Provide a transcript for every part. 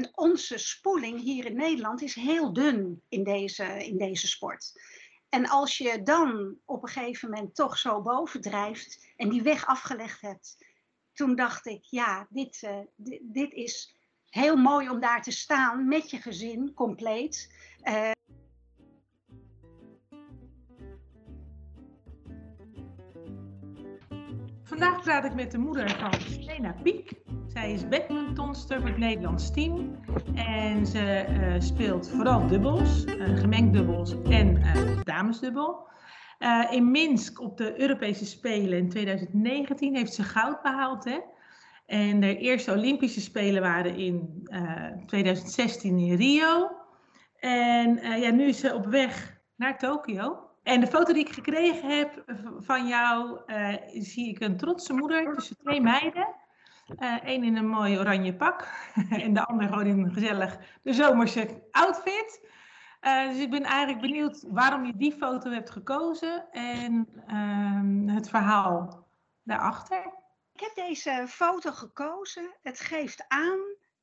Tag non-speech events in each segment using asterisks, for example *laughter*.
En onze spoeling hier in Nederland is heel dun in deze, in deze sport. En als je dan op een gegeven moment toch zo bovendrijft en die weg afgelegd hebt, toen dacht ik, ja, dit, uh, dit, is heel mooi om daar te staan met je gezin compleet. Uh, Vandaag praat ik met de moeder van Lena Piek. Zij is badmintonster voor het Nederlands team. En ze uh, speelt vooral dubbels, uh, gemengd dubbels en uh, damesdubbel. in Minsk op de Europese Spelen in 2019 heeft ze goud behaald. Hè? En de eerste Olympische Spelen waren in 2016 in Rio. En ja, nu is ze op weg naar Tokio. En de foto die ik gekregen heb van jou, uh, zie ik een trotse moeder tussen twee meiden. Eén uh, in een mooi oranje pak *laughs* en de ander gewoon in een gezellig de zomerse outfit. Uh, dus ik ben eigenlijk benieuwd waarom je die foto hebt gekozen en ehm, het verhaal daarachter. Ik heb deze foto gekozen. Het geeft aan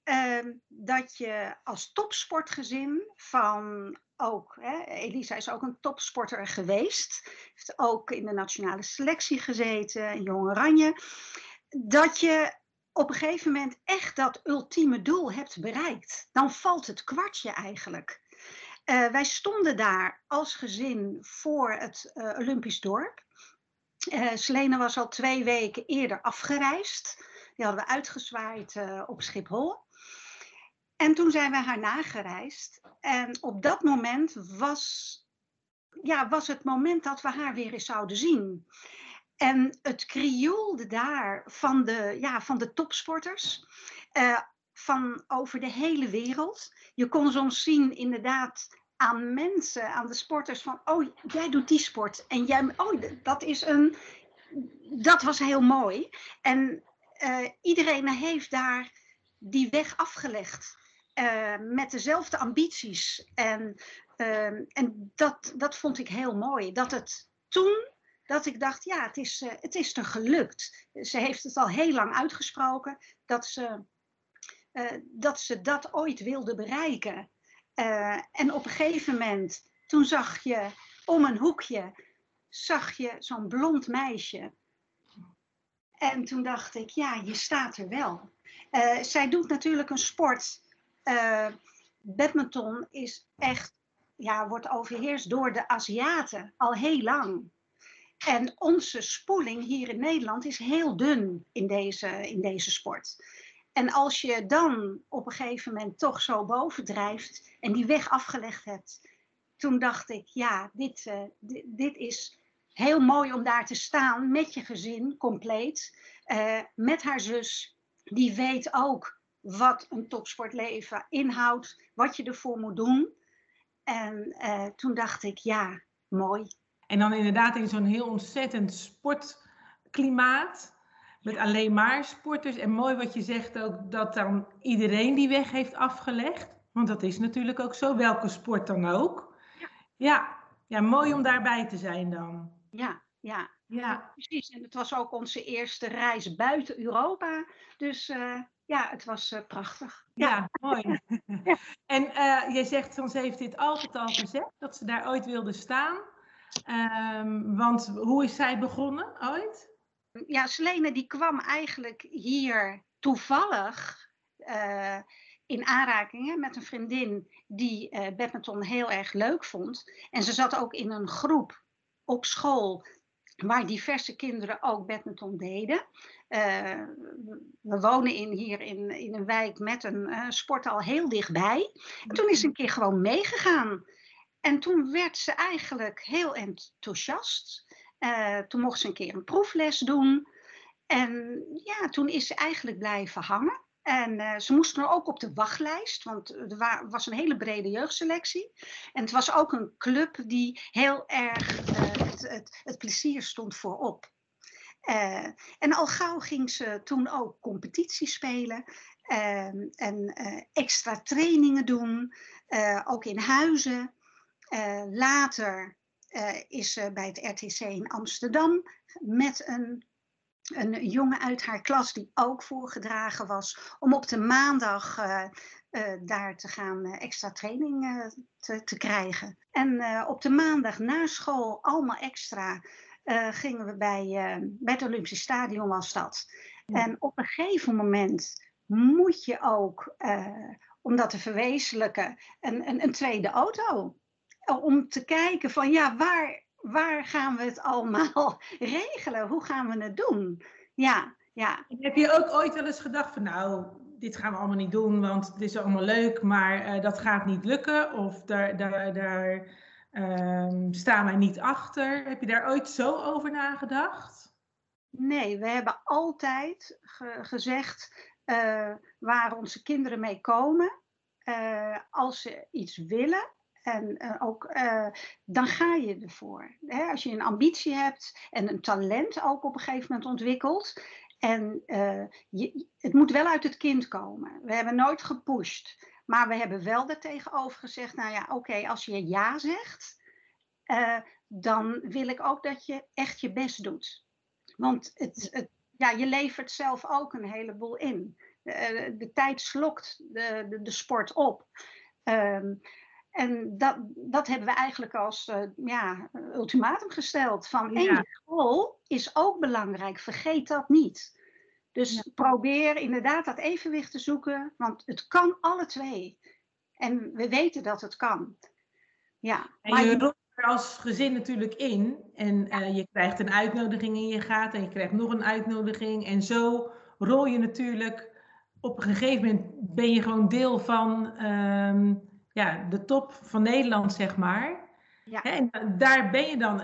ehm, dat je als topsportgezin van ook. Hè. Elisa is ook een topsporter geweest. Heeft ook in de nationale selectie gezeten, in Jong Oranje. Dat je op een gegeven moment echt dat ultieme doel hebt bereikt. Dan valt het kwartje eigenlijk. Uh, wij stonden daar als gezin voor het uh, Olympisch dorp. Uh, Selene was al twee weken eerder afgereisd. Die hadden we uitgezwaaid op Schiphol. En toen zijn we haar nagereisd. En op dat moment was, ja, was het moment dat we haar weer eens zouden zien. En het krioelde daar van de, ja, van de topsporters. Uh, van over de hele wereld. Je kon soms zien inderdaad aan mensen, aan de sporters van, oh, jij doet die sport. En jij, oh, dat is een, dat was heel mooi. En uh, iedereen heeft daar die weg afgelegd. Uh, met dezelfde ambities. En, uh, en dat, dat vond ik heel mooi. Dat het toen, dat ik dacht, ja, het is, uh, het is er gelukt. Ze heeft het al heel lang uitgesproken dat ze, dat, ze dat ooit wilde bereiken. en op een gegeven moment, toen zag je om een hoekje, zag je zo'n blond meisje. En toen dacht ik, ja, je staat er wel. zij doet natuurlijk een sport uh, badminton is echt, ja, wordt overheerst door de Aziaten al heel lang. En onze spoeling hier in Nederland is heel dun in deze, in deze sport. En als je dan op een gegeven moment toch zo bovendrijft en die weg afgelegd hebt, toen dacht ik, ja, dit, uh, dit, is heel mooi om daar te staan met je gezin compleet. Uh, met haar zus, die weet ook wat een topsportleven inhoudt, wat je ervoor moet doen. En uh, toen dacht ik, ja, mooi. En dan inderdaad in zo'n heel ontzettend sportklimaat. Met alleen maar sporters. En mooi wat je zegt ook, dat dan iedereen die weg heeft afgelegd. Want dat is natuurlijk ook zo, welke sport dan ook. Ja, ja, ja mooi om daarbij te zijn dan. Ja, ja. Ja. precies. En het was ook onze eerste reis buiten Europa. Dus uh, ja, het was uh, prachtig. Ja, ja. mooi. ja. *laughs* *laughs* En uh, jij zegt, ze heeft dit altijd al gezegd, dat ze daar ooit wilde staan. Um, want hoe is zij begonnen ooit? Ja, Selene die kwam eigenlijk hier toevallig uh, in aanraking met een vriendin die badminton heel erg leuk vond. En ze zat ook in een groep op school waar diverse kinderen ook badminton deden. Uh, we wonen in, hier in, in een wijk met een uh, sporthal heel dichtbij. En toen is ze een keer gewoon meegegaan. En toen werd ze eigenlijk heel enthousiast. Uh, toen mocht ze een keer een proefles doen. En ja, toen is ze eigenlijk blijven hangen. En uh, ze moesten ook op de wachtlijst, want er was een hele brede jeugdselectie. En het was ook een club die heel erg uh, het, het, plezier stond voorop. Uh, en al gauw ging ze toen ook competitie spelen ehm, en extra trainingen doen, ook in huizen. later is ze bij het RTC in Amsterdam met een een jongen uit haar klas die ook voorgedragen was, om op de maandag uh, daar te gaan extra training te, te, krijgen. En op de maandag na school, allemaal extra, gingen we bij, bij het Olympisch Stadion was dat. En op een gegeven moment moet je ook, om dat te verwezenlijken, een, een, een tweede auto. Om te kijken van ja, waar, waar gaan we het allemaal *laughs* regelen? Hoe gaan we het doen? Ja, ja. Heb je ook ooit wel eens gedacht van nou, dit gaan we allemaal niet doen, want het is allemaal leuk, maar uh, dat gaat niet lukken? Of daar, daar, daar um, staan wij niet achter? Heb je daar ooit zo over nagedacht? Nee, we hebben altijd ge gezegd uh, waar onze kinderen mee komen. Uh, als ze iets willen, en uh, ook, uh, dan ga je ervoor. Hè? Als je een ambitie hebt en een talent ook op een gegeven moment ontwikkelt. En uh, je, het moet wel uit het kind komen. We hebben nooit gepusht. Maar we hebben wel daartegenover gezegd, nou ja, oké, als je ja zegt, dan wil ik ook dat je echt je best doet. Want het, ja, je levert zelf ook een heleboel in. De, de tijd slokt de, de, sport op. Um, en dat, dat hebben we eigenlijk als uh, ja, ultimatum gesteld. Van ja. één school is ook belangrijk, vergeet dat niet. Dus ja. probeer inderdaad dat evenwicht te zoeken, want het kan alle twee. En we weten dat het kan. Ja, en maar je rolt er als gezin natuurlijk in. En uh, je krijgt een uitnodiging in je gaat en je krijgt nog een uitnodiging. En zo rol je natuurlijk op een gegeven moment ben je gewoon deel van. Um, ja, de top van Nederland, zeg maar. Ja. En daar ben je dan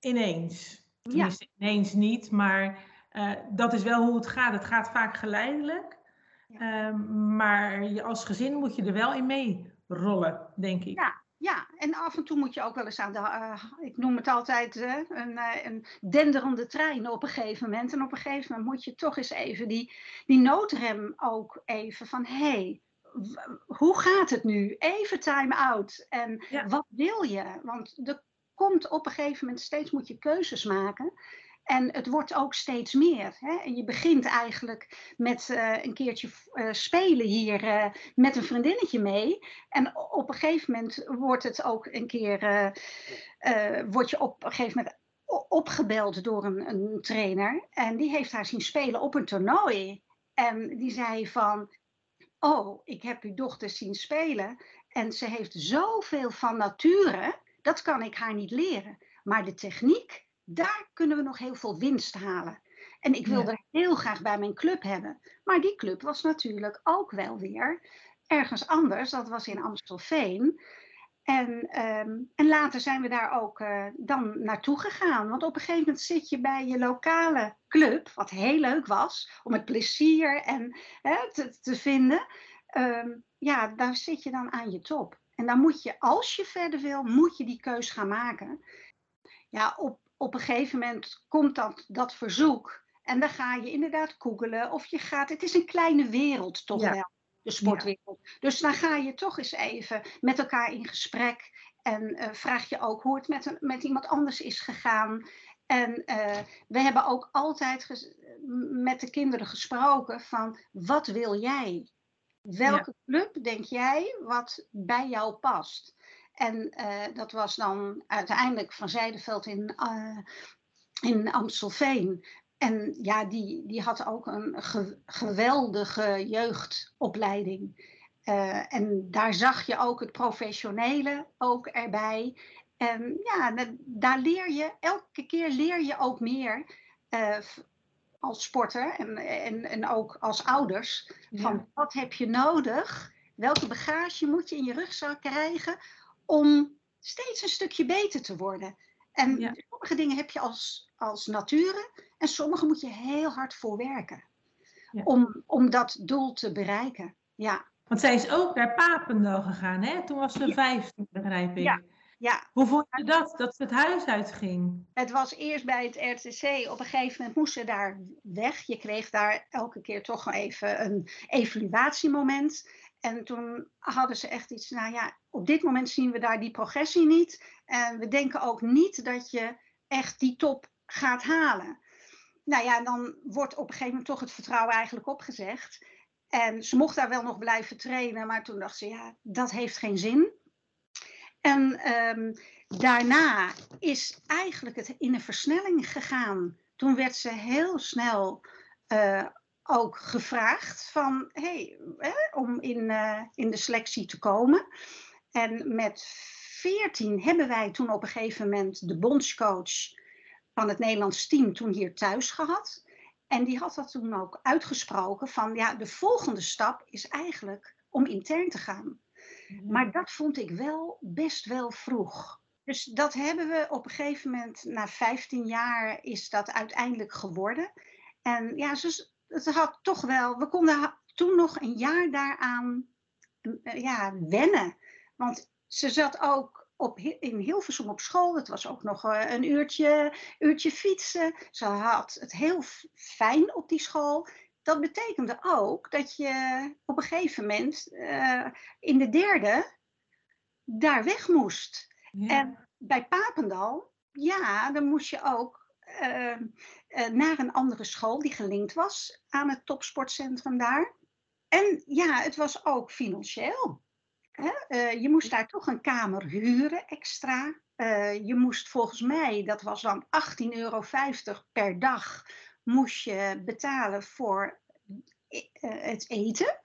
ineens. Tenminste, ja. ineens niet, maar uh, dat is wel hoe het gaat. Het gaat vaak geleidelijk. Ja. Uh, maar je, als gezin moet je er wel in mee rollen, denk ik. Ja, ja, en af en toe moet je ook wel eens aan de, uh, ik noem het altijd uh, een, uh, een denderende trein op een gegeven moment. En op een gegeven moment moet je toch eens even die, die noodrem ook even van, hé, hey, hoe gaat het nu? Even time out. En ja. wat wil je? Want er komt op een gegeven moment steeds moet je keuzes maken. En het wordt ook steeds meer. Hè? En je begint eigenlijk met uh, een keertje uh, spelen hier uh, met een vriendinnetje mee. En op een gegeven moment wordt het ook een keer, word je op een gegeven moment opgebeld door een, een trainer. En die heeft haar zien spelen op een toernooi. En die zei van, oh, ik heb uw dochter zien spelen en ze heeft zoveel van nature, dat kan ik haar niet leren. Maar de techniek, daar kunnen we nog heel veel winst halen. En ik wilde ja. heel graag bij mijn club hebben. Maar die club was natuurlijk ook wel weer ergens anders. Dat was in Amstelveen. En, um, en later zijn we daar ook uh, dan naartoe gegaan. Want op een gegeven moment zit je bij je lokale club, wat heel leuk was, om het plezier en, hè, te, te, vinden. Um, ja, daar zit je dan aan je top. En dan moet je, als je verder wil, moet je die keus gaan maken. Ja, op, op een gegeven moment komt dat, dat verzoek. En dan ga je inderdaad googelen of je gaat. Het is een kleine wereld toch ja. wel de sportwereld. Ja. Dus dan ga je toch eens even met elkaar in gesprek. En uh, vraag je ook hoe het met, een, met iemand anders is gegaan. En uh, we hebben ook altijd met de kinderen gesproken van wat wil jij? Welke ja. club denk jij wat bij jou past? En uh, dat was dan uiteindelijk van Zijdenveld in, in Amstelveen. En ja, die, die had ook een ge geweldige jeugdopleiding. Uh, en daar zag je ook het professionele ook erbij. En ja, daar leer je, elke keer leer je ook meer uh, als sporter en, en, en ook als ouders. Van wat heb je nodig? Welke bagage moet je in je rugzak krijgen om steeds een stukje beter te worden? En ja. sommige dingen heb je als, als nature en sommige moet je heel hard voor werken. Ja. Om, om dat doel te bereiken. Ja. Want zij is ook naar Papendal gegaan, hè? Toen was ze ja. 15, begrijp ik. Ja. Ja. Hoe vond je dat, dat ze het huis uitging? Het was eerst bij het RTC. Op een gegeven moment moest ze daar weg. Je kreeg daar elke keer toch even een evaluatiemoment. En toen hadden ze echt iets, nou ja, op dit moment zien we daar die progressie niet. En we denken ook niet dat je echt die top gaat halen. Nou ja, dan wordt op een gegeven moment toch het vertrouwen eigenlijk opgezegd. En ze mocht daar wel nog blijven trainen, maar toen dacht ze, ja, dat heeft geen zin. En ehm, daarna is eigenlijk het in een versnelling gegaan. Toen werd ze heel snel uh, ook gevraagd van, hey, om in, uh, in de selectie te komen. En met 14 hebben wij toen op een gegeven moment de bondscoach van het Nederlands team toen hier thuis gehad. En die had dat toen ook uitgesproken van ja, de volgende stap is eigenlijk om intern te gaan. Mhm. Maar dat vond ik wel best wel vroeg. Dus dat hebben we op een gegeven moment, na 15 jaar, is dat uiteindelijk geworden. En ja, ze, het had toch wel, we konden toen nog een jaar daaraan eh, ja, wennen. Want ze zat ook op, in Hilversum op school. Het was ook nog eh, een uurtje, uurtje fietsen. Ze had het heel fijn op die school. Dat betekende ook dat je op een gegeven moment uh, in de derde daar weg moest. En bij Papendal, ja, dan moest je ook uh, naar een andere school die gelinkt was aan het topsportcentrum daar. En ja, het was ook financieel. Uh, je moest daar toch een kamer huren extra. Uh, je moest volgens mij, dat was dan 18,50 euro per dag, moest je betalen voor uh, het eten.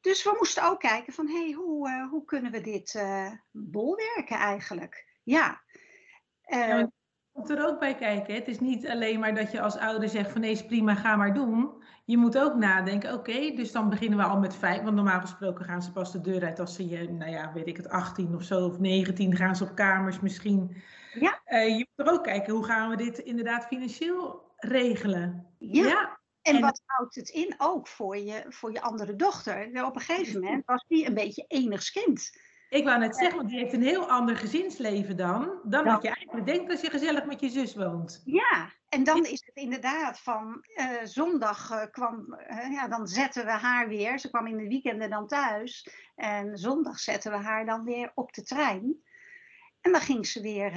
Dus we moesten ook kijken van, hé, hey, hoe, hoe kunnen we dit bolwerken eigenlijk? Ja. ja moet er ook bij kijken. Het is niet alleen maar dat je als ouder zegt van nee, is prima, ga maar doen. Je moet ook nadenken, oké, dus dan beginnen we al met vijf. Want normaal gesproken gaan ze pas de deur uit als ze, je, nou ja, weet ik het, 18 of zo of 19 gaan ze op kamers misschien. Ja. Uh, je moet er ook kijken, hoe gaan we dit inderdaad financieel regelen? Ja. ja. En, wat houdt het in ook voor je, voor je andere dochter? Op een gegeven moment was die een beetje enigskind. Ik wou net zeggen, want die heeft een heel ander gezinsleven dan, dan dat je eigenlijk denkt als je gezellig met je zus woont. Ja, en dan is het inderdaad van uh, zondag uh, kwam, uh, ja, dan zetten we haar weer. Ze kwam in de weekenden dan thuis. En zondag zetten we haar dan weer op de trein. En dan ging ze weer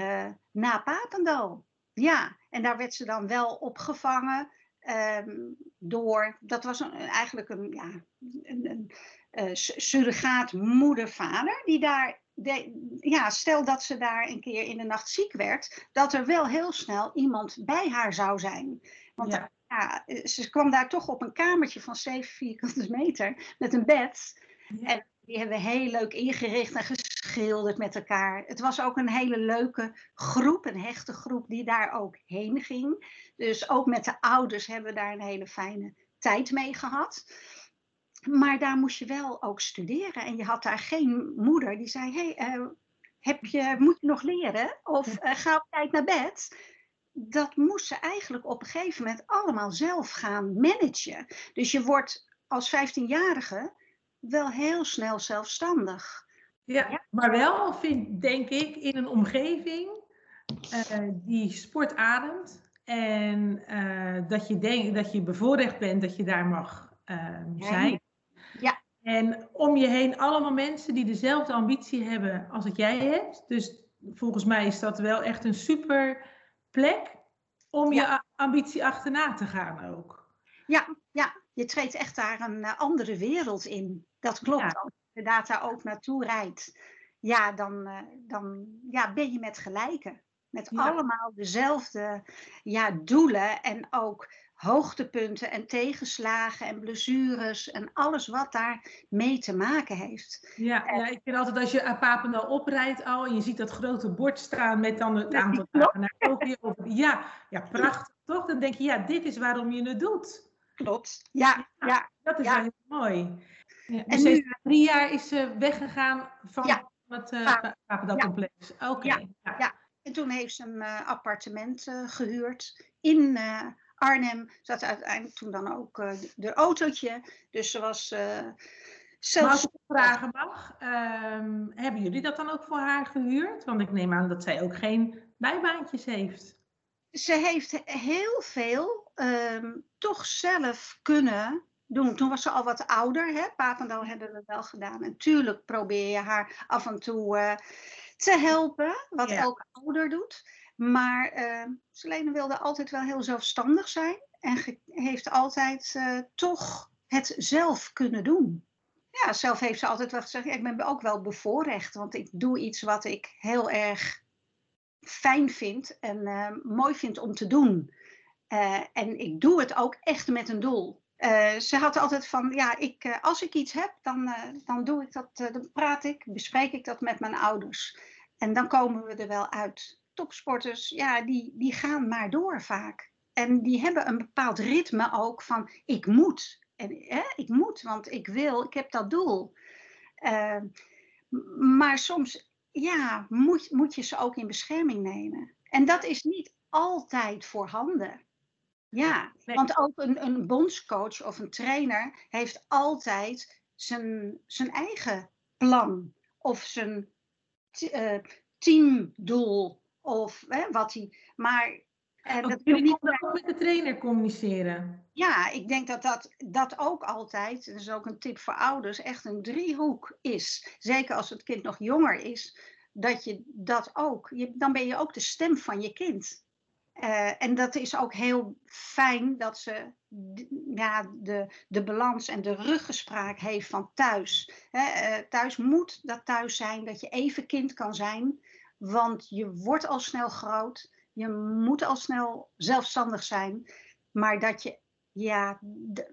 naar Papendal. Ja, en daar werd ze dan wel opgevangen um, door, dat was een, eigenlijk een, ja, een, een surrogaat moeder-vader, die daar, de, ja, stel dat ze daar een keer in de nacht ziek werd, dat er wel heel snel iemand bij haar zou zijn. Want ja. ja ze kwam daar toch op een kamertje van 7 vierkante meter met een bed. En die hebben we heel leuk ingericht en geschilderd met elkaar. Het was ook een hele leuke groep, een hechte groep die daar ook heen ging. Dus ook met de ouders hebben we daar een hele fijne tijd mee gehad. Maar daar moest je wel ook studeren. En je had daar geen moeder die zei: hey, uh, heb je, moet je nog leren? Of uh, ga op tijd naar bed. Dat moest ze eigenlijk op een gegeven moment allemaal zelf gaan managen. Dus je wordt als 15-jarige wel heel snel zelfstandig. Ja, maar wel vind, denk ik in een omgeving uh, die sport ademt. En dat, je denk, dat je bevoorrecht bent dat je daar mag zijn. Ja. En om je heen allemaal mensen die dezelfde ambitie hebben als dat jij hebt. Dus volgens mij is dat wel echt een super plek om je ambitie achterna te gaan ook. Ja, ja, je treedt echt daar een eh, andere wereld in. Dat klopt. Als je daar ook naartoe rijdt, ja, dan, uh, dan ja, ben je met gelijken. Met allemaal dezelfde ja, doelen en ook hoogtepunten en tegenslagen en blessures en alles wat daar mee te maken heeft. Ja, ja ik vind altijd als je aan Papendal oprijdt al en je ziet dat grote bord staan met dan het aantal dagen naar Tokio. Ja, ja, prachtig toch? Dan denk je, ja, dit is waarom je het doet. Klopt, ja. ja, dat is heel mooi. Ja, dus en nu, drie jaar is ze weggegaan van het uh, Papendal-complex. Oké. Ja, ja. en toen heeft ze een uh, appartement uh, gehuurd in Arnhem zat uiteindelijk toen dan ook uh, de autootje. Dus ze was uh, zelfs... Als ik vragen mag, um, hebben jullie dat dan ook voor haar gehuurd? Want ik neem aan dat zij ook geen bijbaantjes heeft. Ze heeft heel veel um, toch zelf kunnen doen. Toen was ze al wat ouder. Hè? Papendal hebben we wel gedaan. En tuurlijk probeer je haar af en toe uh, te helpen. Wat ja. elke ouder doet. Maar uh, Selene wilde altijd wel heel zelfstandig zijn. En heeft altijd uh, toch het zelf kunnen doen. Ja, zelf heeft ze altijd wel gezegd, ik ben ook wel bevoorrecht, want ik doe iets wat ik heel erg fijn vind en uh, mooi vind om te doen. Uh, en ik doe het ook echt met een doel. Uh, ze had altijd van, ja, ik, als ik iets heb, dan, dan doe ik dat, dan praat ik, bespreek ik dat met mijn ouders. En dan komen we er wel uit. Topsporters, ja, die, die gaan maar door vaak. En die hebben een bepaald ritme ook van, ik moet. En hè, ik moet, want ik wil, ik heb dat doel. maar soms ja, moet, moet je ze ook in bescherming nemen. En dat is niet altijd voorhanden. Ja, want ook een, een bondscoach of een trainer heeft altijd zijn, zijn eigen plan of zijn uh, teamdoel of hè, wat hij. Maar en dat jullie niet ook met de trainer communiceren. Ja, ik denk dat, dat dat ook altijd, dat is ook een tip voor ouders, echt een driehoek is. Zeker als het kind nog jonger is, dat je dat ook, je, dan ben je ook de stem van je kind. Uh, en dat is ook heel fijn dat ze ja, de, de balans en de ruggespraak heeft van thuis. uh, thuis moet dat thuis zijn, dat je even kind kan zijn, want je wordt al snel groot je moet al snel zelfstandig zijn, maar dat je, ja,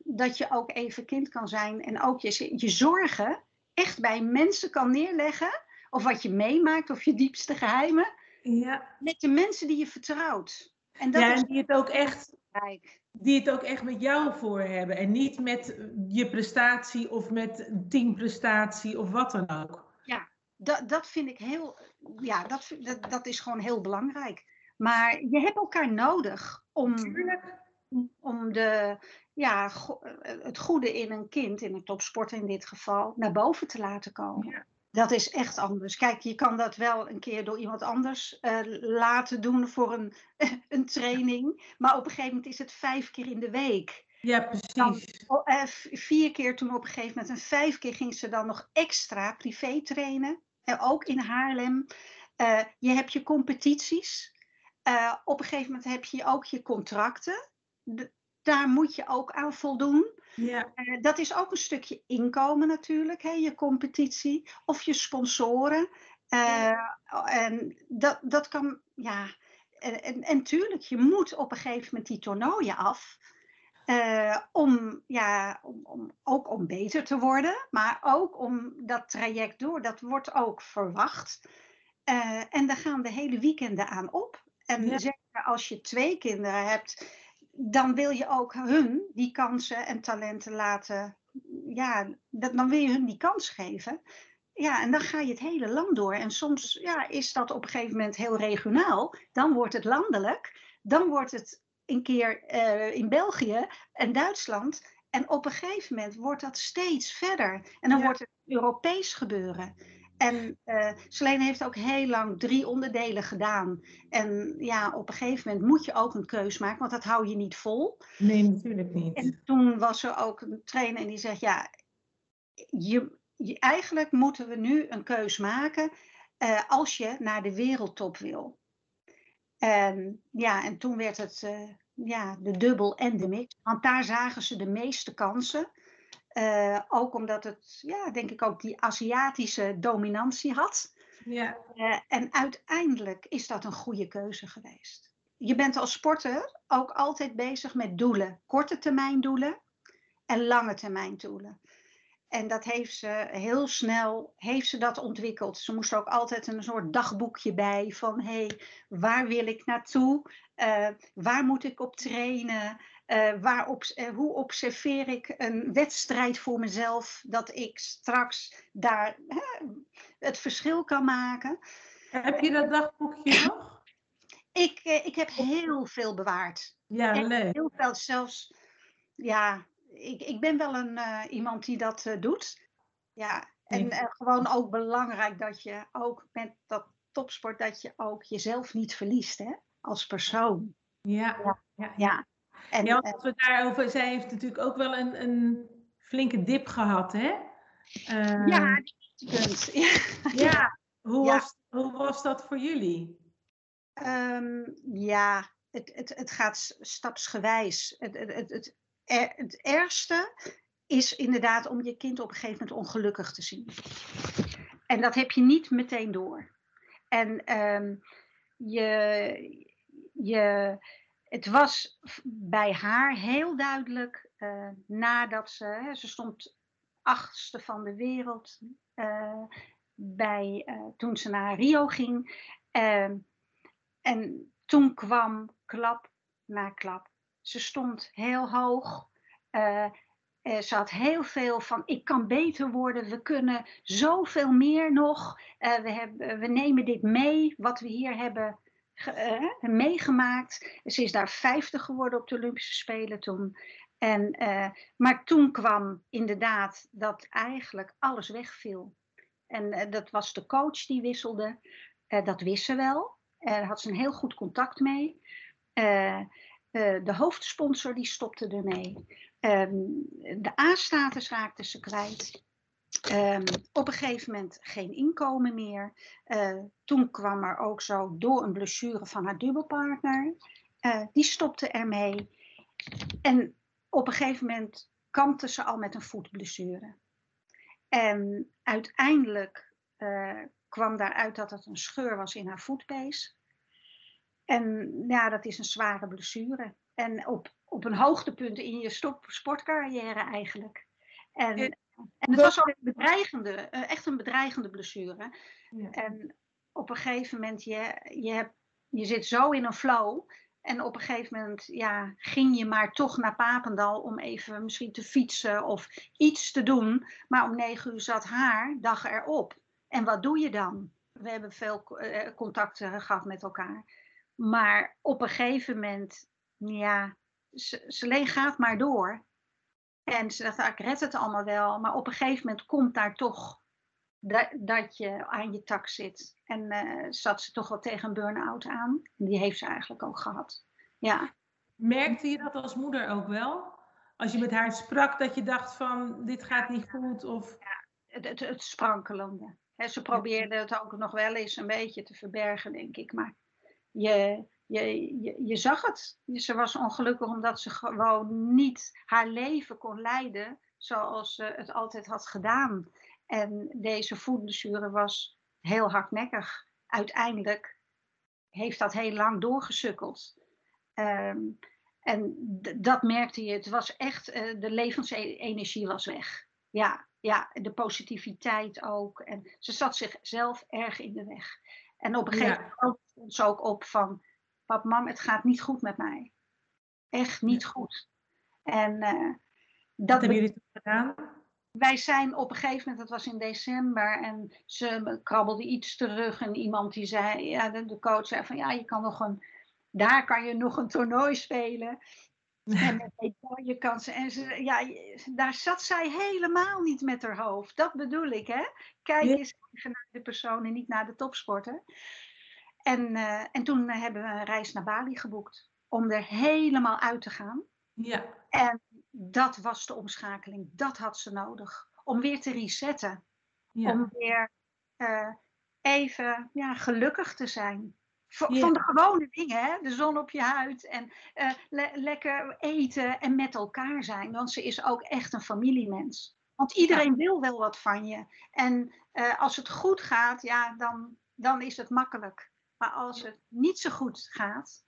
dat je ook even kind kan zijn en ook je, je zorgen echt bij mensen kan neerleggen, of wat je meemaakt, of je diepste geheimen, ja. met de mensen die je vertrouwt. En dat ja, en die het ook echt die het ook echt met jou voor hebben en niet met je prestatie of met teamprestatie of wat dan ook. Ja, dat, dat vind ik heel, ja, dat, dat, dat is gewoon heel belangrijk. Maar je hebt elkaar nodig om, om de, ja, het goede in een kind, in een topsporter in dit geval, naar boven te laten komen. Ja. Dat is echt anders. Kijk, je kan dat wel een keer door iemand anders uh, laten doen voor een, *laughs* een training. Maar op een gegeven moment is het vijf keer in de week. Ja, precies. Dan, uh, vier keer toen op een gegeven moment. En vijf keer ging ze dan nog extra privé trainen. En ook in Haarlem. Uh, je hebt je competities. Uh, op een gegeven moment heb je ook je contracten. daar moet je ook aan voldoen. Ja. Uh, dat is ook een stukje inkomen natuurlijk, hè, je competitie of je sponsoren. En dat, dat kan, ja. En, en, en tuurlijk, je moet op een gegeven moment die toernooien af. Om, ja, om, om, ook om beter te worden, maar ook om dat traject door. Dat wordt ook verwacht. en daar gaan de hele weekenden aan op. En zeker als je twee kinderen hebt, dan wil je ook hun die kansen en talenten laten. Ja, dat, dan wil je hun die kans geven. Ja, en dan ga je het hele land door. En soms ja, is dat op een gegeven moment heel regionaal. Dan wordt het landelijk. Dan wordt het een keer uh, in België en Duitsland. En op een gegeven moment wordt dat steeds verder. En dan wordt het Europees gebeuren. En uh, Selene heeft ook heel lang drie onderdelen gedaan. En ja, op een gegeven moment moet je ook een keus maken, want dat hou je niet vol. Nee, natuurlijk niet. En toen was er ook een trainer die zegt, ja, je, je eigenlijk moeten we nu een keus maken uh, als je naar de wereldtop wil. En ja, en toen werd het uh, ja, de dubbel en de mix, want daar zagen ze de meeste kansen. Uh, ook omdat het, ja, denk ik ook die Aziatische dominantie had. Ja. Uh, en uiteindelijk is dat een goede keuze geweest. Je bent als sporter ook altijd bezig met doelen. Korte termijn doelen en lange termijn doelen. En dat heeft ze heel snel heeft ze dat ontwikkeld. Ze moest ook altijd een soort dagboekje bij van hé, hey, waar wil ik naartoe? Uh, waar moet ik op trainen? Uh, waarop, uh, hoe observeer ik een wedstrijd voor mezelf dat ik straks daar het verschil kan maken? Heb je dat dagboekje nog? Ik, ik heb heel veel bewaard. Ja, leuk. Heel veel, zelfs, ja, ik, ik ben wel een, iemand die dat doet. Ja, en gewoon ook belangrijk dat je ook met dat topsport, dat je ook jezelf niet verliest, hè, als persoon. ja. ja. ja. ja. En, ja, als we daarover, zij heeft natuurlijk ook wel een, een flinke dip gehad, hè? Ja, kunt. *laughs* Ja. ja. Hoe. Was, hoe was dat voor jullie? Um, ja, het, het, het gaat stapsgewijs. Het, het, het, het, het ergste is inderdaad om je kind op een gegeven moment ongelukkig te zien. En dat heb je niet meteen door. En ehm, je, je, het was bij haar heel duidelijk uh, nadat ze, ze stond achtste van de wereld uh, bij, toen ze naar Rio ging. Ehm, en toen kwam klap na klap. Ze stond heel hoog. ze had heel veel van, ik kan beter worden, we kunnen zoveel meer nog. we, hebben, we nemen dit mee, wat we hier hebben meegemaakt. Ze is daar 50 geworden op de Olympische Spelen toen. En, maar toen kwam inderdaad dat eigenlijk alles wegviel. En dat was de coach die wisselde. dat wist ze wel. Daar had ze een heel goed contact mee. De hoofdsponsor die stopte ermee. Um, de A-status raakte ze kwijt. Um, op een gegeven moment geen inkomen meer. Uh, toen kwam er ook zo door een blessure van haar dubbelpartner. Uh, die stopte ermee. En op een gegeven moment kampte ze al met een voetblessure. En uiteindelijk kwam daaruit dat het een scheur was in haar voetpees. En ja, dat is een zware blessure. En op, op een hoogtepunt in je stop, sportcarrière eigenlijk. En en het was ook een bedreigende, eh, echt een bedreigende blessure. Ja. En op een gegeven moment, je, je, hebt, je zit zo in een flow. En op een gegeven moment ja, ging je maar toch naar Papendal om even misschien te fietsen of iets te doen. Maar om negen uur zat haar dag erop. En wat doe je dan? We hebben veel uh, contacten gehad met elkaar. Maar op een gegeven moment, ja, Celine gaat maar door. En ze dacht, ah, ik red het allemaal wel. Maar op een gegeven moment komt daar toch dat, dat je aan je tak zit. En uh, zat ze toch wel tegen een burn-out aan. Die heeft ze eigenlijk ook gehad. Ja. Merkte je dat als moeder ook wel? Als je met haar sprak, dat je dacht van, dit gaat niet goed? Of... Ja, het, het, het sprankelende. ze probeerde het ook nog wel eens een beetje te verbergen, denk ik. Maar je, je, je, zag het. Ze was ongelukkig omdat ze gewoon niet haar leven kon leiden zoals ze het altijd had gedaan. En deze voetblessure was heel hardnekkig. Uiteindelijk heeft dat heel lang doorgesukkeld. Um, en dat merkte je. Het was echt, uh, de levensenergie was weg. Ja, ja, de positiviteit ook. En ze zat zichzelf erg in de weg. En op een gegeven moment stond ze ook op van pap, mam, het gaat niet goed met mij. Echt niet goed. En uh, dat hebben jullie toen gedaan? Wij zijn op een gegeven moment, dat was in december, en ze krabbelde iets terug. En iemand die zei, ja, de coach zei van ja, je kan nog een, daar kan je nog een toernooi spelen. En *laughs* met je kansen. En ze, ja, daar zat zij helemaal niet met haar hoofd. Dat bedoel ik, hè? Kijk eens naar de persoon en niet naar de topsporter. En, uh, en toen hebben we een reis naar Bali geboekt. Om er helemaal uit te gaan. Ja. En dat was de omschakeling. Dat had ze nodig. Om weer te resetten. Ja. Om weer uh, even ja, gelukkig te zijn. Van de gewone dingen, hè? de zon op je huid en uh, le lekker eten en met elkaar zijn. Want ze is ook echt een familiemens. Want iedereen wil wel wat van je. En uh, als het goed gaat, ja, dan, dan is het makkelijk. Maar als het niet zo goed gaat,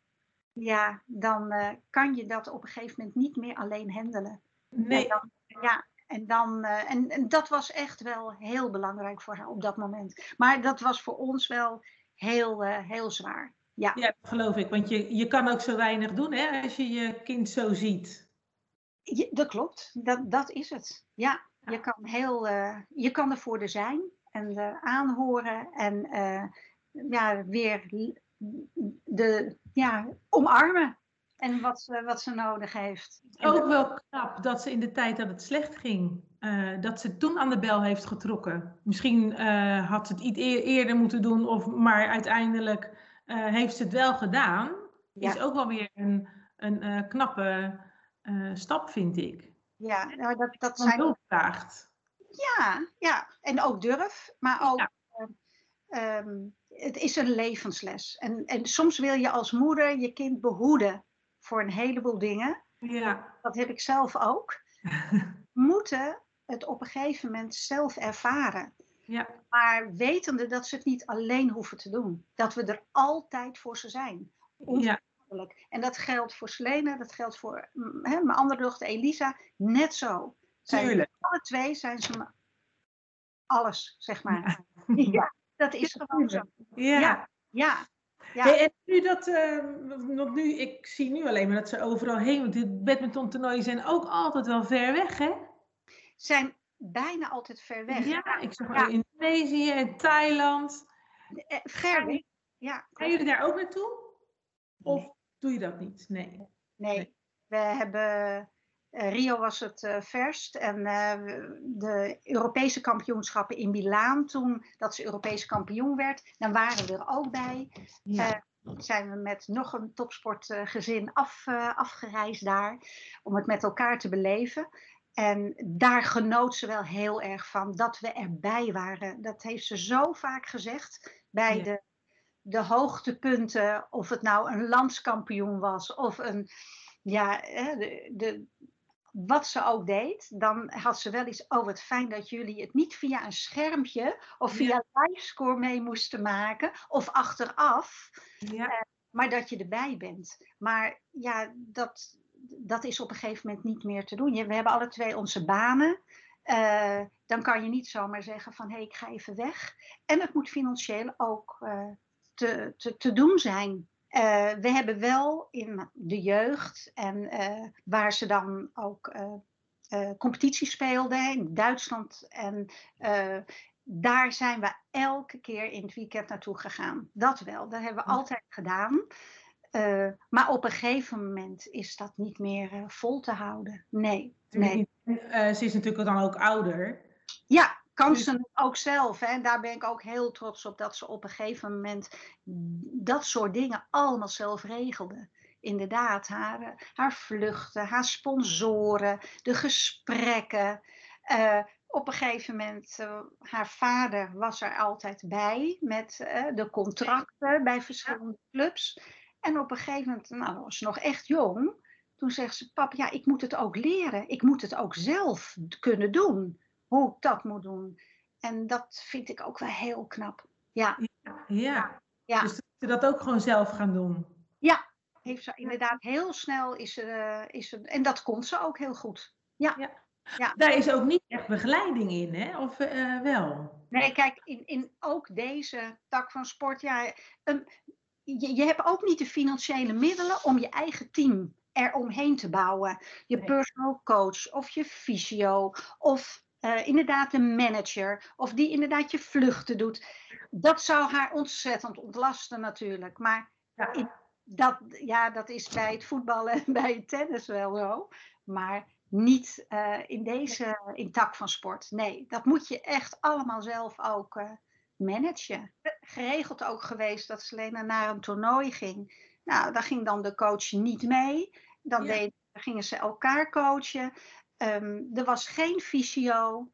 ja, dan uh, kan je dat op een gegeven moment niet meer alleen handelen. Nee. En dan, ja, en, dan, uh, en, en, dat was echt wel heel belangrijk voor haar op dat moment. Maar dat was voor ons wel heel, uh, heel zwaar. Ja. ja, dat geloof ik. Want je, je kan ook zo weinig doen hè, als je je kind zo ziet. Ja, dat klopt. Dat, dat is het. Ja, ja. Je, kan heel, je kan er voor er zijn en aanhoren en ja, weer de, ja, omarmen. En wat, wat ze nodig heeft. Ook wel knap dat ze in de tijd dat het slecht ging, uh, dat ze toen aan de bel heeft getrokken. Misschien uh, had ze het iets eerder moeten doen, of, maar uiteindelijk uh, heeft ze het wel gedaan. Ja. Is ook wel weer een, een knappe stap, vind ik. Ja, nou, dat, dat zijn. Vraagt. Ja, ja, en ook durf, maar ook. Ja. Um, het is een levensles. En, en soms wil je als moeder je kind behoeden voor een heleboel dingen. Ja. Dat heb ik zelf ook. *laughs* moeten het op een gegeven moment zelf ervaren. Ja. Maar wetende dat ze het niet alleen hoeven te doen. Dat we er altijd voor ze zijn. Ja. En dat geldt voor Selena, dat geldt voor hè, mijn andere dochter Elisa, net zo. Zijn Tuurlijk. alle twee zijn ze alles, zeg maar. *laughs* Ja, dat is gewoon zo. Ja. Ja, ja. Hey, en nu dat, eh, nu, ik zie nu alleen maar dat ze overal heen, want dit badmintontoernooien zijn ook altijd wel ver weg, hè? Zijn bijna altijd ver weg. Ja, ik zag Ja. in Indonesië en Thailand. Eh, Ver weg. Ja, Gaan jullie daar ook naartoe? Of doe je dat niet? Nee. Nee, Nee. we hebben. eh, Rio was het eh, verst en eh, de Europese kampioenschappen in Milaan, toen dat ze Europese kampioen werd, dan waren we er ook bij. Ja. Eh, zijn we met nog een topsportgezin af, eh, afgereisd daar, om het met elkaar te beleven. En daar genoot ze wel heel erg van dat we erbij waren. Dat heeft ze zo vaak gezegd bij Ja. de, de hoogtepunten, of het nou een landskampioen was of een, ja, de, de, wat ze ook deed, dan had ze wel iets, oh wat fijn dat jullie het niet via een schermpje of via livescore mee moesten maken of achteraf, ja. maar dat je erbij bent. Maar ja, dat, dat is op een gegeven moment niet meer te doen. We hebben alle twee onze banen. Eh, dan kan je niet zomaar zeggen van hé, hey, ik ga even weg. En het moet financieel ook eh, te, te, te doen zijn. Eh, we hebben wel in de jeugd en waar ze dan ook competitie speelden in Duitsland. En daar zijn we elke keer in het weekend naartoe gegaan. Dat wel, dat hebben we altijd gedaan. Eh, maar op een gegeven moment is dat niet meer eh, vol te houden. Nee, nee. eh, ze is natuurlijk dan ook ouder. Ja, kan Dus- ze ook zelf. Hè? En daar ben ik ook heel trots op dat ze op een gegeven moment dat soort dingen allemaal zelf regelde. Inderdaad, haar, haar vluchten, haar sponsoren, de gesprekken. Op een gegeven moment, eh, haar vader was er altijd bij met de contracten bij verschillende clubs. En op een gegeven moment, nou, was ze nog echt jong. Toen zegt ze, pap, ja, ik moet het ook leren. Ik moet het ook zelf kunnen doen hoe ik dat moet doen. En dat vind ik ook wel heel knap. Ja, Ja. Ja. Dus dat ze dat ook gewoon zelf gaan doen. heeft ze inderdaad heel snel is ze, is ze, en dat kon ze ook heel goed. Daar is ook niet echt begeleiding in, hè? Of eh, wel? Nee, kijk, in, in ook deze tak van sport, ja, een- je, je hebt ook niet de financiële middelen om je eigen team eromheen te bouwen. Je Nee. personal coach of je fysio of eh, inderdaad een manager of die inderdaad je vluchten doet. Dat zou haar ontzettend ontlasten natuurlijk. Maar Ja. dat, ja, dat is bij het voetballen en bij het tennis wel zo. Maar niet eh, in deze in tak van sport. Nee, dat moet je echt allemaal zelf ook eh, managen. Geregeld ook geweest dat Selena naar een toernooi ging. Nou, daar ging dan de coach niet mee. Dan Ja. deed, gingen ze elkaar coachen. Ehm, er was geen fysio.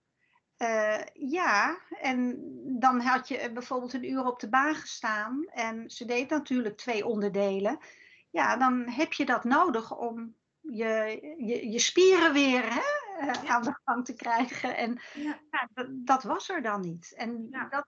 Eh, ja, en dan had je bijvoorbeeld een uur op de baan gestaan. En ze deed natuurlijk twee onderdelen. Ja, dan heb je dat nodig om je, je, je spieren weer hè, eh, aan de gang te krijgen. En Ja. ja, dat, dat was er dan niet. En dat,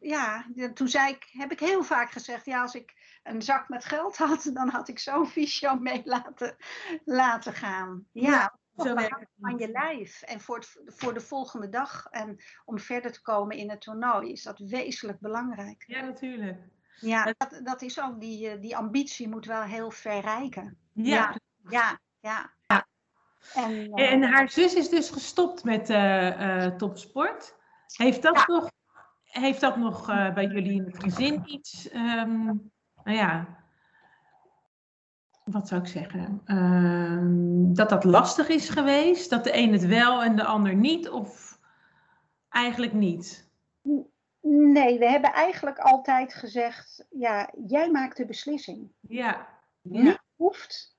ja, toen zei ik, heb ik heel vaak gezegd, ja, als ik een zak met geld had, *laughs* dan had ik zo'n fysio mee laten, laten gaan. Ja, Ja, toch zo werkt van je lijf. En voor, het, voor de volgende dag en om verder te komen in het toernooi is dat wezenlijk belangrijk. Ja, natuurlijk. Ja, dat, dat is ook, die, eh, die ambitie moet wel heel ver reiken. Ja. Ja, ja. ja. En, eh, En haar zus is dus gestopt met eh, eh, topsport. Heeft dat Ja. nog, heeft dat nog eh, bij jullie in het gezin iets, ehm, nou ja, wat zou ik zeggen, Ehm, dat dat lastig is geweest? Dat de een het wel en de ander niet? Of eigenlijk niet? Nee, we hebben eigenlijk altijd gezegd, ja, jij maakt de beslissing. Ja, Niet ja, hoeft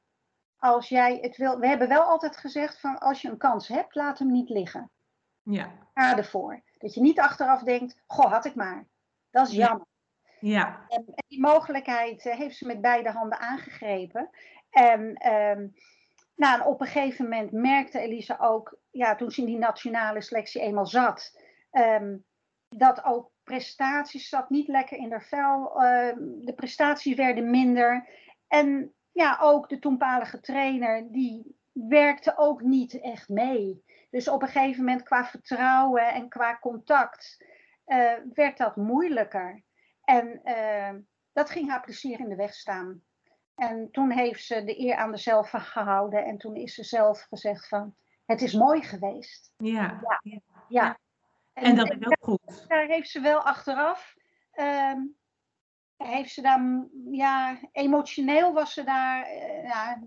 als jij het wil. We hebben wel altijd gezegd van als je een kans hebt, laat hem niet liggen. ja, Ga ervoor. Dat je niet achteraf denkt, goh, had ik maar. Dat is Ja. jammer. ja, En, en die mogelijkheid eh, heeft ze met beide handen aangegrepen. En, ehm, nou, en op een gegeven moment merkte Elisa ook, ja, toen ze in die nationale selectie eenmaal zat, ehm, dat ook prestaties zat niet lekker in haar vel. ehm, de prestaties werden minder. En ja, ook de toenmalige trainer, die werkte ook niet echt mee. Dus op een gegeven moment qua vertrouwen en qua contact eh, werd dat moeilijker. En eh, dat ging haar plezier in de weg staan. En toen heeft ze de eer aan zichzelf gehouden. En toen is ze zelf gezegd van, het is mooi geweest. Ja. Ja. ja. Ja. En dat is ook goed. daar heeft ze wel achteraf. ehm, heeft ze daar, ja, emotioneel was ze daar, eh, ja,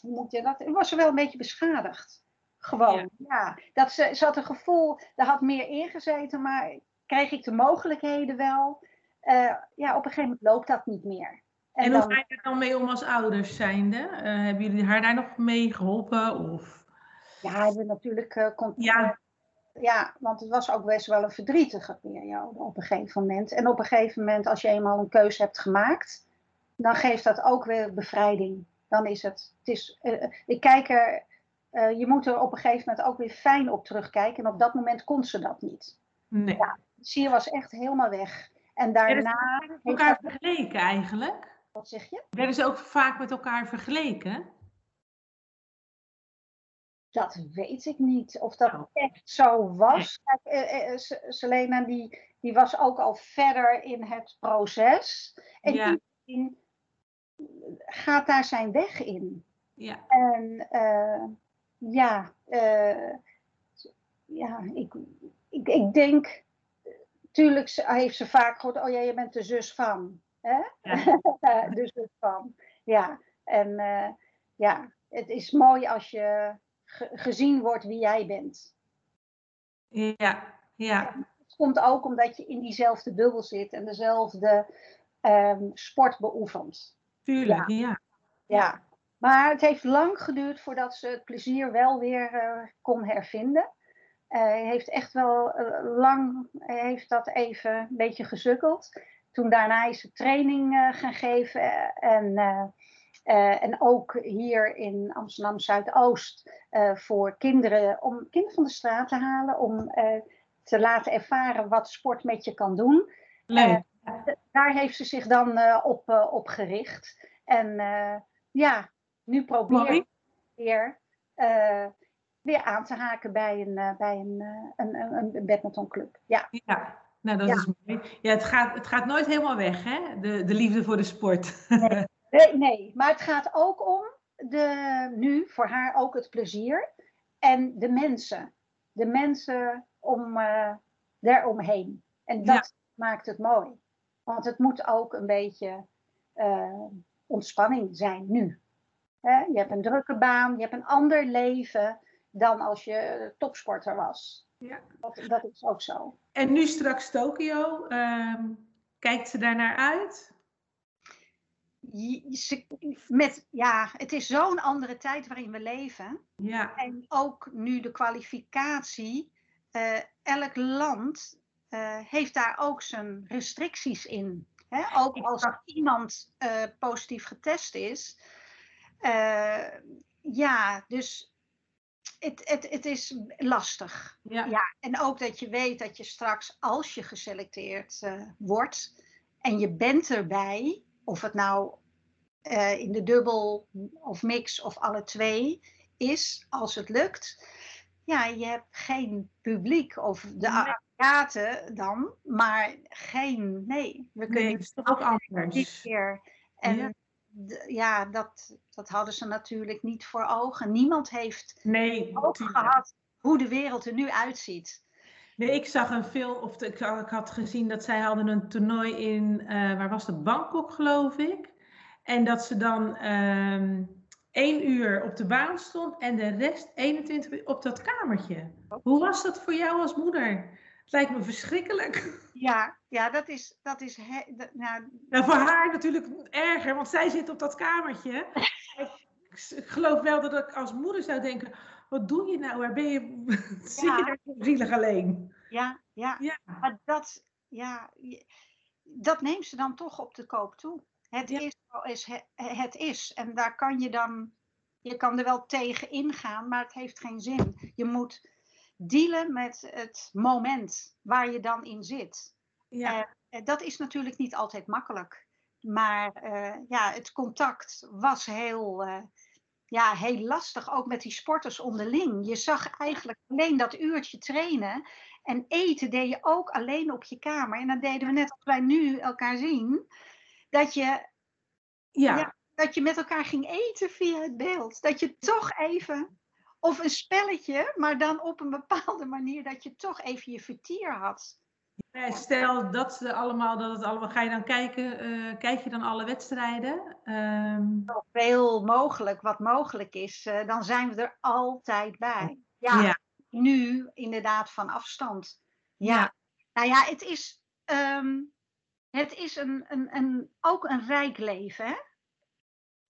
hoe moet je dat? Was ze wel een beetje beschadigd. Gewoon, ja. Dat ze, ze had een gevoel, er had meer ingezeten, maar kreeg ik de mogelijkheden wel? Eh, ja, op een gegeven moment loopt dat niet meer. En hoe dan- ga je er dan mee om als ouders zijnde? Eh, hebben jullie haar daar nog mee geholpen? Of... Ja, hebben we natuurlijk eh, contact. Ja. Ja, want het was ook best wel een verdrietige periode op een gegeven moment. En op een gegeven moment, als je eenmaal een keuze hebt gemaakt, dan geeft dat ook weer bevrijding. Dan is het. het is, ik kijk er, eh, je moet er op een gegeven moment ook weer fijn op terugkijken. En op dat moment kon ze dat niet. Nee. Sier was echt helemaal weg. En Werden ze daarna, met elkaar dat, vergeleken eigenlijk? wat zeg je? Werden ze ook vaak met elkaar vergeleken? Dat weet ik niet. Of dat Nou. echt zo was. Kijk, eh, eh, Se- Selena die, die was ook al verder in het proces. En Ja. iedereen gaat daar zijn weg in. Ja. En eh, ja, eh, ja ik, ik, ik denk, tuurlijk heeft ze vaak gehoord, oh ja, je bent de zus van. Hè? Ja. *laughs* De zus van. Ja, en eh, ja, het is mooi als je ge- gezien wordt wie jij bent. Ja. Ja. Het komt ook omdat je in diezelfde bubbel zit en dezelfde ehm, sport beoefent. Tuurlijk. Ja. Ja, maar het heeft lang geduurd voordat ze het plezier wel weer eh, kon hervinden. Eh, Hij heeft echt wel eh, lang, heeft dat even een beetje gezukkeld. Toen daarna is ze training gaan geven en, en ook hier in Amsterdam Zuidoost voor kinderen, om kinderen van de straat te halen, om te laten ervaren wat sport met je kan doen Leuk. daar heeft ze zich dan op, op gericht. En ja, nu probeer ik weer, eh, weer aan te haken bij een, eh, bij een, eh, een, een, een badmintonclub. Ja, Ja. Nou, dat Ja. is mooi. Ja, het gaat, het gaat nooit helemaal weg, hè? De, de liefde voor de sport. nee, *laughs* nee, maar het gaat ook om de, nu voor haar ook het plezier en de mensen. De mensen om, eh daaromheen. En dat Ja. maakt het mooi. Want het moet ook een beetje ontspanning zijn nu. Hè? Je hebt een drukke baan, je hebt een ander leven dan als je topsporter was. Ja. Dat, dat is ook zo. En nu straks Tokio. ehm, kijkt ze daar naar uit? Met, ja, het is zo'n andere tijd waarin we leven. Ja. En ook nu de kwalificatie. eh, elk land eh, heeft daar ook zijn restricties in. Hè? Ook als iemand eh, positief getest is. Eh, ja, dus het, het, het is lastig. Ja. Ja, en ook dat je weet dat je straks, als je geselecteerd eh, wordt en je bent erbij, of het nou eh, in de dubbel of mix of alle twee is, als het lukt. Ja, je hebt geen publiek of de Nee. Aziaten dan, maar geen, nee, we kunnen Nee, toch ook dit anders. keer. En Ja. Ja, dat, dat hadden ze natuurlijk niet voor ogen. Niemand heeft Nee, gehad hoe de wereld er nu uitziet. Nee, ik zag een film, of ik, had gezien dat zij hadden een toernooi in, eh, waar was het, Bangkok geloof ik. En dat ze dan ehm één uur op de baan stond en de rest 21 uur op dat kamertje. Hoe was dat voor jou als moeder? Het lijkt me verschrikkelijk. Ja, ja dat is. Dat is he- dat- nou, Nou, voor haar natuurlijk erger, want zij zit op dat kamertje. Ik, geloof wel dat ik als moeder zou denken, wat doe je nou? Waar ben je? *laughs* Zit je daar zo zielig alleen? ja, ja, Ja. maar dat, ja, dat neemt ze dan toch op de koop toe. Het Ja. is he- het is. En daar kan je dan je kan er wel tegen ingaan, maar het heeft geen zin. Je moet dealen met het moment waar je dan in zit. Ja. Uh, dat is natuurlijk niet altijd makkelijk. Maar uh, ja, het contact was heel, uh, ja, heel lastig, ook met die sporters onderling. Je zag eigenlijk alleen dat uurtje trainen. En eten deed je ook alleen op je kamer. En dan deden we net als wij nu elkaar zien. Dat je, ja. dat je met elkaar ging eten via het beeld. Dat je toch even, of een spelletje, maar dan op een bepaalde *laughs* manier, dat je toch even je vertier had. Ja, stel dat ze allemaal, dat het allemaal, ga je dan kijken, uh, kijk je dan alle wedstrijden? Um... Veel mogelijk, wat mogelijk is, uh, dan zijn we er altijd bij. Ja, ja, nu inderdaad van afstand. Ja, ja. nou ja, het is, um, het is een, een, een, ook een rijk leven, hè?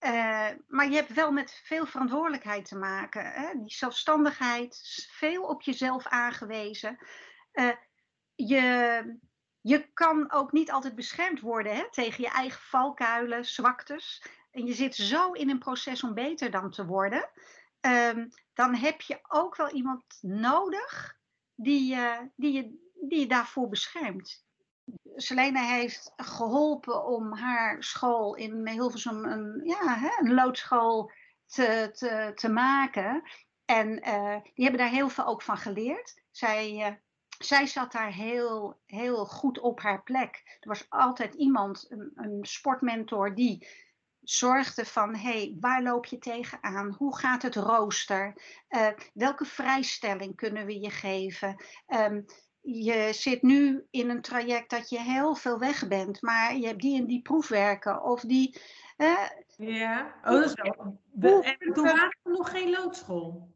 Uh, maar je hebt wel met veel verantwoordelijkheid te maken. Hè? Die zelfstandigheid, veel op jezelf aangewezen. Uh, je, je kan ook niet altijd beschermd worden hè, tegen je eigen valkuilen, zwaktes. En je zit zo in een proces om beter dan te worden. Um, dan heb je ook wel iemand nodig die, uh, die, je, die je daarvoor beschermt. Selena heeft geholpen om haar school in Hilversum een, ja, hè, een loodschool te, te, te maken. En uh, die hebben daar heel veel ook van geleerd. Zij uh, zij zat daar heel, heel goed op haar plek. Er was altijd iemand, een, een sportmentor, die zorgde van, hey, waar loop je tegenaan? Hoe gaat het rooster? Uh, welke vrijstelling kunnen we je geven? Um, je zit nu in een traject dat je heel veel weg bent, maar je hebt die en die proefwerken of die... Ja, oh, dat is wel... En toen waren er nog geen loodschool?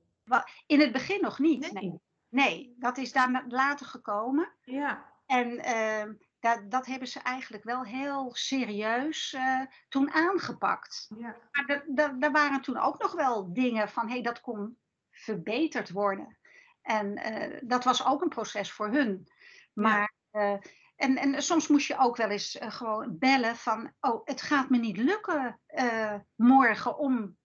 In het begin nog niet, nee. nee. Nee, dat is daar later gekomen. Ja. En uh, dat, dat hebben ze eigenlijk wel heel serieus uh, toen aangepakt. Ja. Maar daar waren toen ook nog wel dingen van, hé, hey, dat kon verbeterd worden. En uh, dat was ook een proces voor hun. Maar, ja. en, en soms moest je ook wel eens gewoon bellen van, oh, het gaat me niet lukken morgen om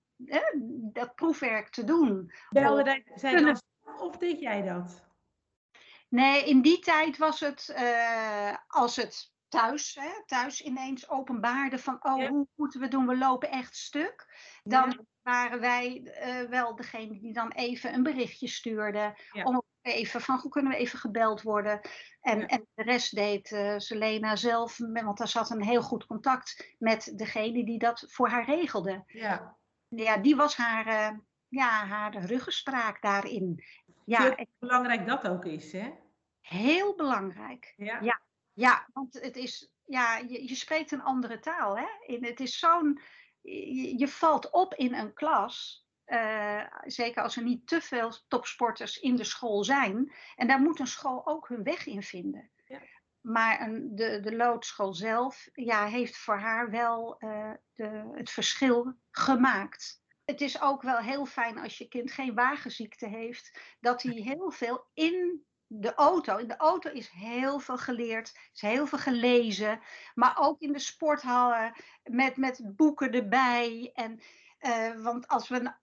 dat proefwerk te doen. Belde zijn of deed jij dat? Nee, in die tijd was het als het thuis, hè, thuis ineens openbaarde van, oh, hoe moeten we doen? We lopen echt stuk. Dan ja. Waren wij uh, wel degene die dan even een berichtje stuurde. Ja. Om even van, hoe kunnen we even gebeld worden? En, en de rest deed uh, Selena zelf, want daar zat een heel goed contact met degene die dat voor haar regelde. Ja, ja die was haar, ja, haar ruggenspraak daarin. Ja, Hoe belangrijk dat ook is, hè? Heel belangrijk. Ja, ja, ja want het is, ja, je, je spreekt een andere taal, hè? In, het is zo'n, je, valt op in een klas. Uh, zeker als er niet te veel topsporters in de school zijn. En daar moet een school ook hun weg in vinden. Ja. Maar een, de, de loodschool zelf ja, heeft voor haar wel uh, de, het verschil gemaakt het is ook wel heel fijn als je kind geen wagenziekte heeft, dat hij heel veel in de auto. In de auto is heel veel geleerd, is heel veel gelezen, maar ook in de sporthallen met, met boeken erbij. En, uh, want als we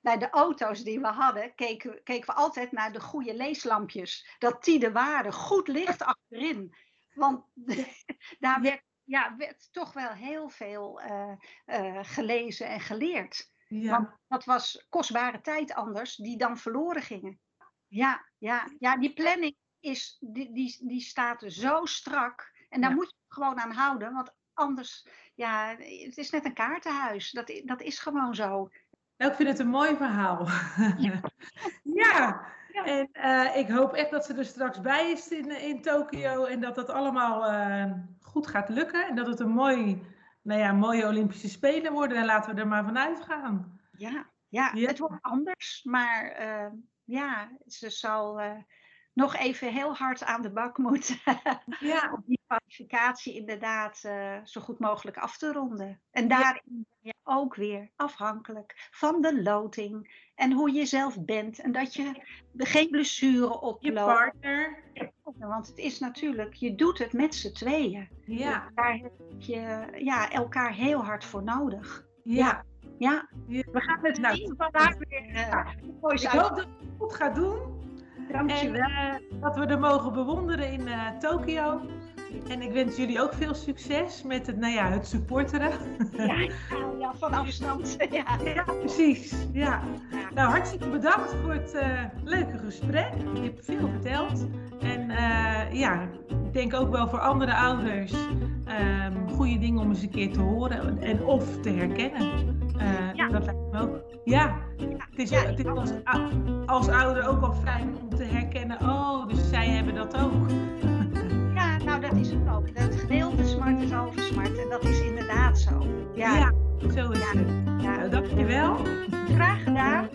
naar *laughs* de auto's die we hadden, keken, keken we altijd naar de goede leeslampjes. Dat die er waren, goed licht achterin. Want *laughs* daar werd, ja, werd toch wel heel veel uh, uh, gelezen en geleerd. Ja. Want dat was kostbare tijd anders, die dan verloren gingen. Ja, ja, ja die planning is, die, die, die staat zo strak. En daar moet je gewoon aan houden, want anders, ja, het is net een kaartenhuis. Dat, dat is gewoon zo. Nou, ik vind het een mooi verhaal. Ja. *laughs* ja. En uh, ik hoop echt dat ze er straks bij is in, in Tokio en dat dat allemaal uh, goed gaat lukken. En dat het een mooi nou ja, mooie Olympische Spelen worden. En laten we er maar vanuit gaan. Ja, ja, het wordt anders. Maar uh, ja, ze zal uh, nog even heel hard aan de bak moeten. *laughs* ja. Om die kwalificatie inderdaad uh, zo goed mogelijk af te ronden. En daarin ben je ook weer afhankelijk van de loting. En hoe je zelf bent. En dat je geen blessure oploopt. Je partner. Want het is natuurlijk, je doet het met z'n tweeën. Ja. Daar heb je ja, elkaar heel hard voor nodig. Ja. Ja, we gaan het nou, zien vandaag weer uh, moois Ik hoop dat het goed gaat doen. Dankjewel. En uh, dat we er mogen bewonderen in uh, Tokio. En ik wens jullie ook veel succes met het, nou ja, het supporteren. Ja, ja van afstand. *laughs* Ja, ja precies. Ja. Nou, hartstikke bedankt voor het uh, leuke gesprek. Je hebt veel verteld. En uh, ja, ik denk ook wel voor andere ouders um, goede dingen om eens een keer te horen en of te herkennen. Eh, ja. Dus dat lijkt. Ja, het is, ja, het is als, als, ouder ook wel fijn om te herkennen, oh, dus zij hebben dat ook. Ja, nou dat is het ook. dat gedeelde smart is over smart en dat is inderdaad zo. Ja, zo is het. Ja, nou, Dank je wel. Graag gedaan.